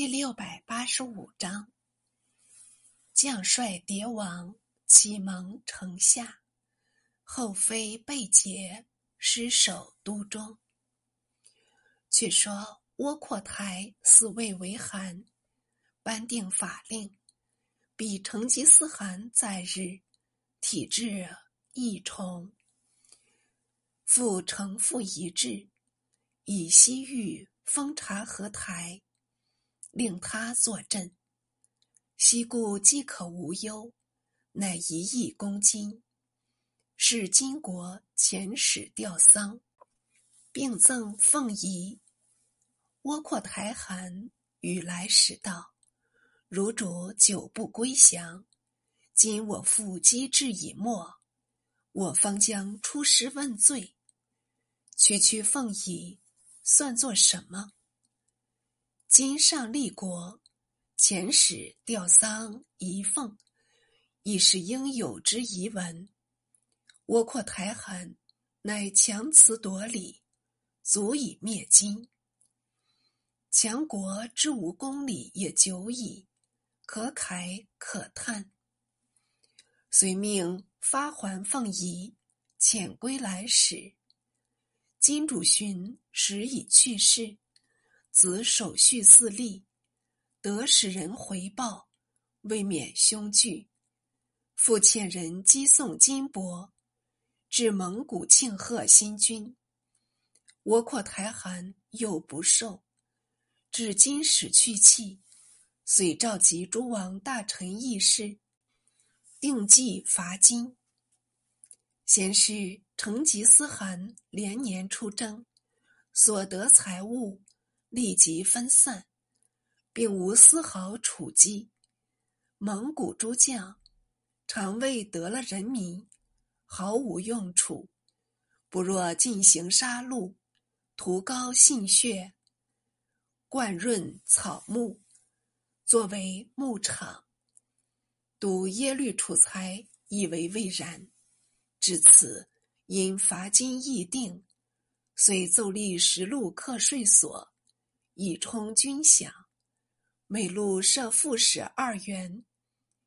第六百八十五章：将帅迭亡，启蒙城下，后妃被劫，失守都中。却说窝阔台死魏为韩，颁定法令，比成吉思汗在日，体制异重，复承父遗志，以西域封察合台。令他坐镇，西顾饥渴无忧，乃一亿公金，是金国遣使吊丧，并赠凤仪。窝阔台汗语来使道：“汝主久不归降，今我父机智已没，我方将出师问罪。区区凤仪，算作什么？”今上立国，遣使吊丧仪凤，亦是应有之仪文。窝阔台汗乃强词夺理，足以灭金。强国之无公理也久矣，可慨可叹。遂命发还凤仪，遣归来使。金主勋时已去世。子守续四立，得使人回报，未免凶惧。复遣人击送金帛，至蒙古庆贺新君。窝阔台汗又不受，至今使去气，遂召集诸王大臣议事，定计伐金。先是成吉思汗连年出征，所得财物。立即分散，并无丝毫储积。蒙古诸将常为得了人民，毫无用处，不若进行杀戮，涂膏献血，灌润草木，作为牧场。读耶律楚材以为未然，至此因罚金议定，遂奏立十路课税所。以充军饷，每路设副使二员，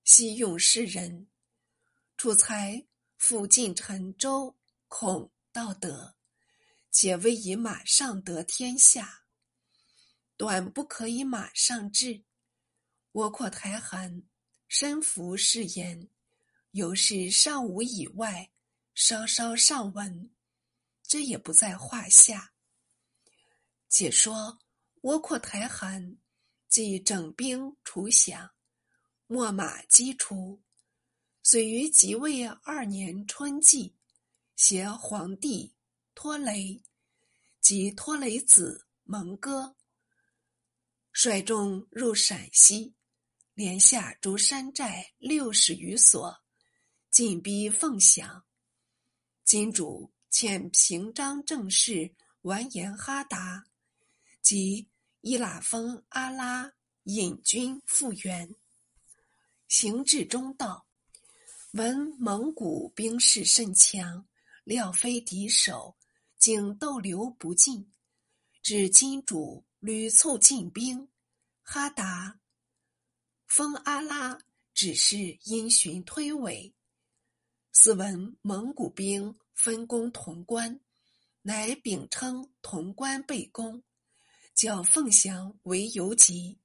悉用士人。楚才复进臣周孔道德，且未以马上得天下，短不可以马上至。窝阔台汗身服誓言，犹是尚武以外，稍稍上文，这也不在话下。解说。窝阔台汗即整兵除饷，秣马击除，遂于即位二年春季，携皇帝托雷及托雷子蒙哥，率众入陕西，连下诸山寨六十余所，进逼凤翔。金主遣平章政事完颜哈达及。伊喇封阿拉引军复援，行至中道，闻蒙古兵势甚强，料非敌手，竟逗留不进。指金主屡促进兵，哈达、封阿拉只是因循推诿。斯闻蒙古兵分攻潼关，乃秉称潼关被攻。叫凤翔为游击，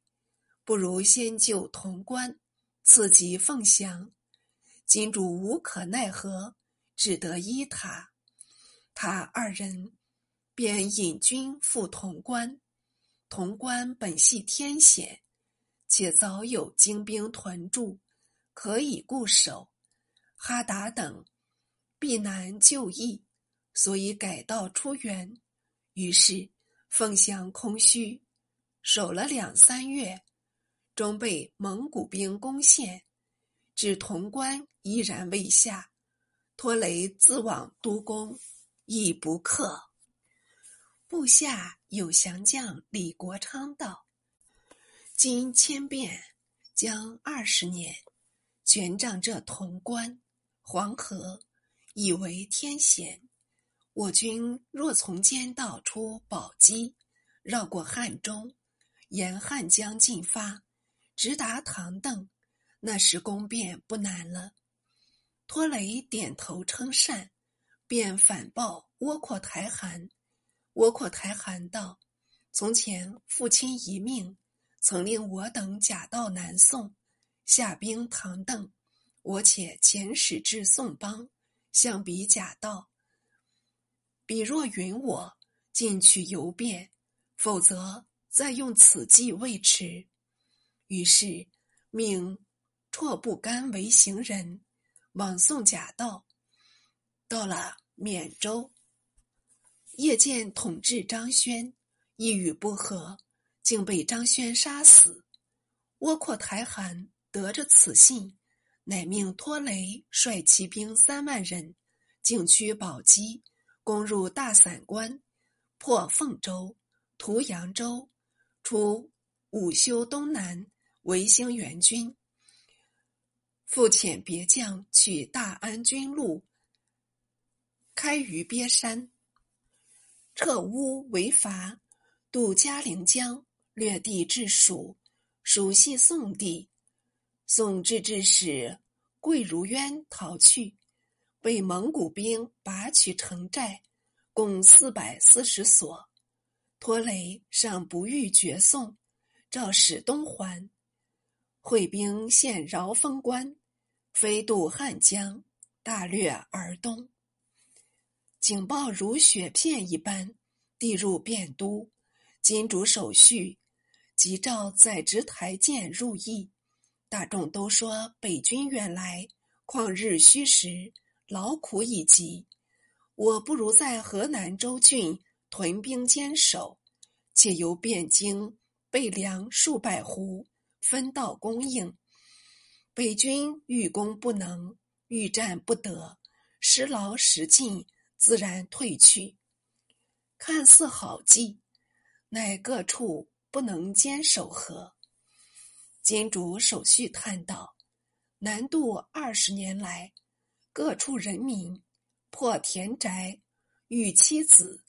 不如先救潼关，次及凤翔。金主无可奈何，只得依他。他二人便引军赴潼关。潼关本系天险，且早有精兵屯驻，可以固守。哈达等必难就义，所以改道出援。于是。凤翔空虚，守了两三月，终被蒙古兵攻陷，至潼关依然未下。拖雷自往都攻，亦不克。部下有降将李国昌道：“今千变将二十年，全仗这潼关、黄河，以为天险。”我军若从间道出宝鸡，绕过汉中，沿汉江进发，直达唐邓。那时攻辩不难了。托雷点头称善，便反报窝阔台汗。窝阔台汗道：“从前父亲遗命，曾令我等假道南宋，下兵唐邓。我且遣使至宋邦，向彼假道：彼若允我，进取游遍；否则，再用此计未迟。”于是命绰不甘为行人，往送假道。到了缅州。夜见统治张轩，一语不合，竟被张轩杀死。窝阔台汗得着此信，乃命拖雷率骑兵三万人，径驱宝鸡，攻入大散关，破凤州、屠扬州，出武修东南，维兴援军。复遣别将取大安军路，开于鳖山。撤乌为伐，渡嘉陵江，掠地至蜀。蜀系宋地。宋制置使桂如渊逃去，被蒙古兵拔取城寨，共四百四十所。拖雷尚不欲绝宋，召使东还。会兵陷饶丰关，飞渡汉江，大掠而东。警报如雪片一般递入汴都，金主手续，急召载直台谏入驿。大众都说北军远来，旷日虚时，劳苦已极。我不如在河南州郡屯兵坚守，且由汴京备粮数百斛，分道供应。北军欲攻不能，欲战不得，时劳时尽。自然退去，看似好计，乃各处不能坚守何？金主守续叹道：“南渡二十年来，各处人民破田宅，育妻子，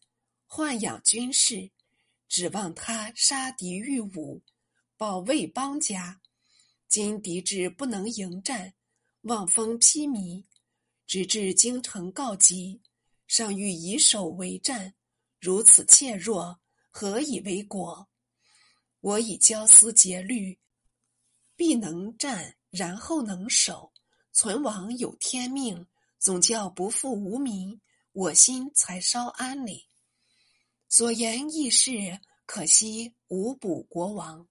豢养军士，指望他杀敌御侮，保卫邦家。今敌至不能迎战，望风披靡，直至京城告急。”尚欲以守为战，如此怯弱，何以为国？我以骄思竭虑，必能战，然后能守，存亡有天命，总教不负无名，我心才稍安理。所言亦是，可惜无补国王。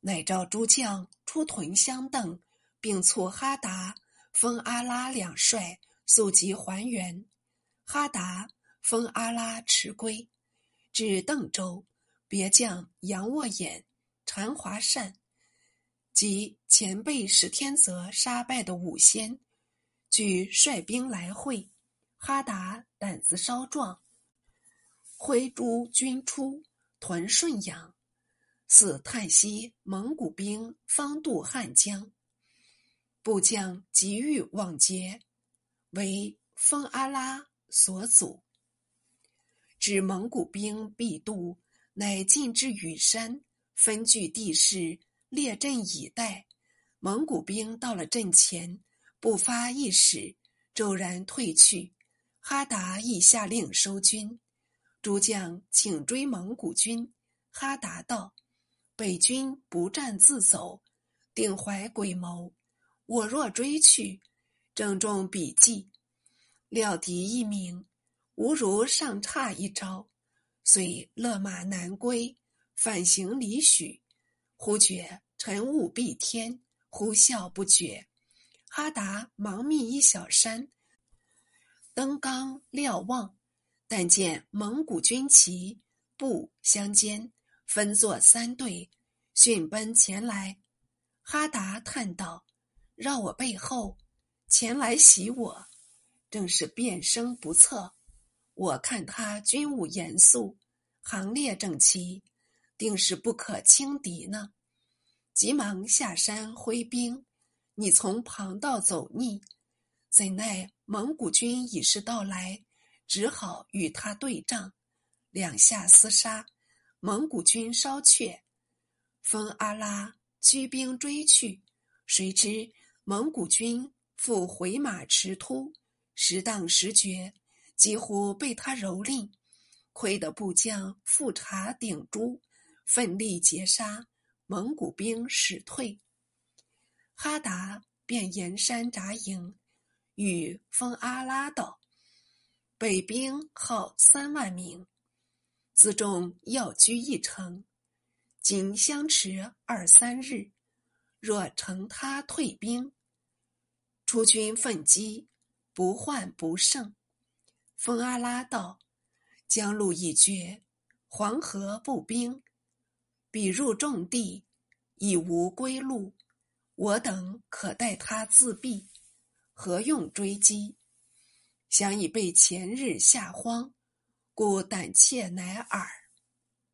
乃召诸将出屯相邓，并促哈达、封阿拉两帅速即还原。哈达封阿拉迟归，至邓州，别将杨沃衍、禅华善及前辈史天泽杀败的五仙，俱率兵来会。哈达胆子稍壮，挥诸军出屯顺阳，似叹息蒙古兵方渡汉江，部将急欲往劫，为封阿拉。所阻，指蒙古兵必渡，乃进至羽山，分据地势，列阵以待。蒙古兵到了阵前，不发一矢，骤然退去。哈达亦下令收军，诸将请追蒙古军。哈达道：“北军不战自走，定怀诡谋。我若追去，正中笔计。”料敌一名，吾如上差一招，遂勒马南归，返行李许。忽觉晨雾蔽天，呼啸不绝。哈达忙觅一小山，登冈瞭望，但见蒙古军旗步相间，分作三队，迅奔前来。哈达叹道：“绕我背后，前来袭我。”正是变声不测，我看他军务严肃，行列整齐，定是不可轻敌呢。急忙下山挥兵，你从旁道走逆，怎奈蒙古军已是到来，只好与他对仗，两下厮杀，蒙古军稍却，封阿拉驱兵追去，谁知蒙古军复回马驰突，时当时绝，几乎被他蹂躏。亏得部将富察顶珠奋力截杀，蒙古兵使退。哈达便沿山扎营，与封阿拉道：“北兵号三万名，辎重要居一城，仅相持二三日。若乘他退兵，出军奋击，不患不胜。”封阿拉道。江路已绝，黄河不兵，彼入重地，已无归路。我等可待他自毙，何用追击？想已被前日吓慌，故胆怯乃尔。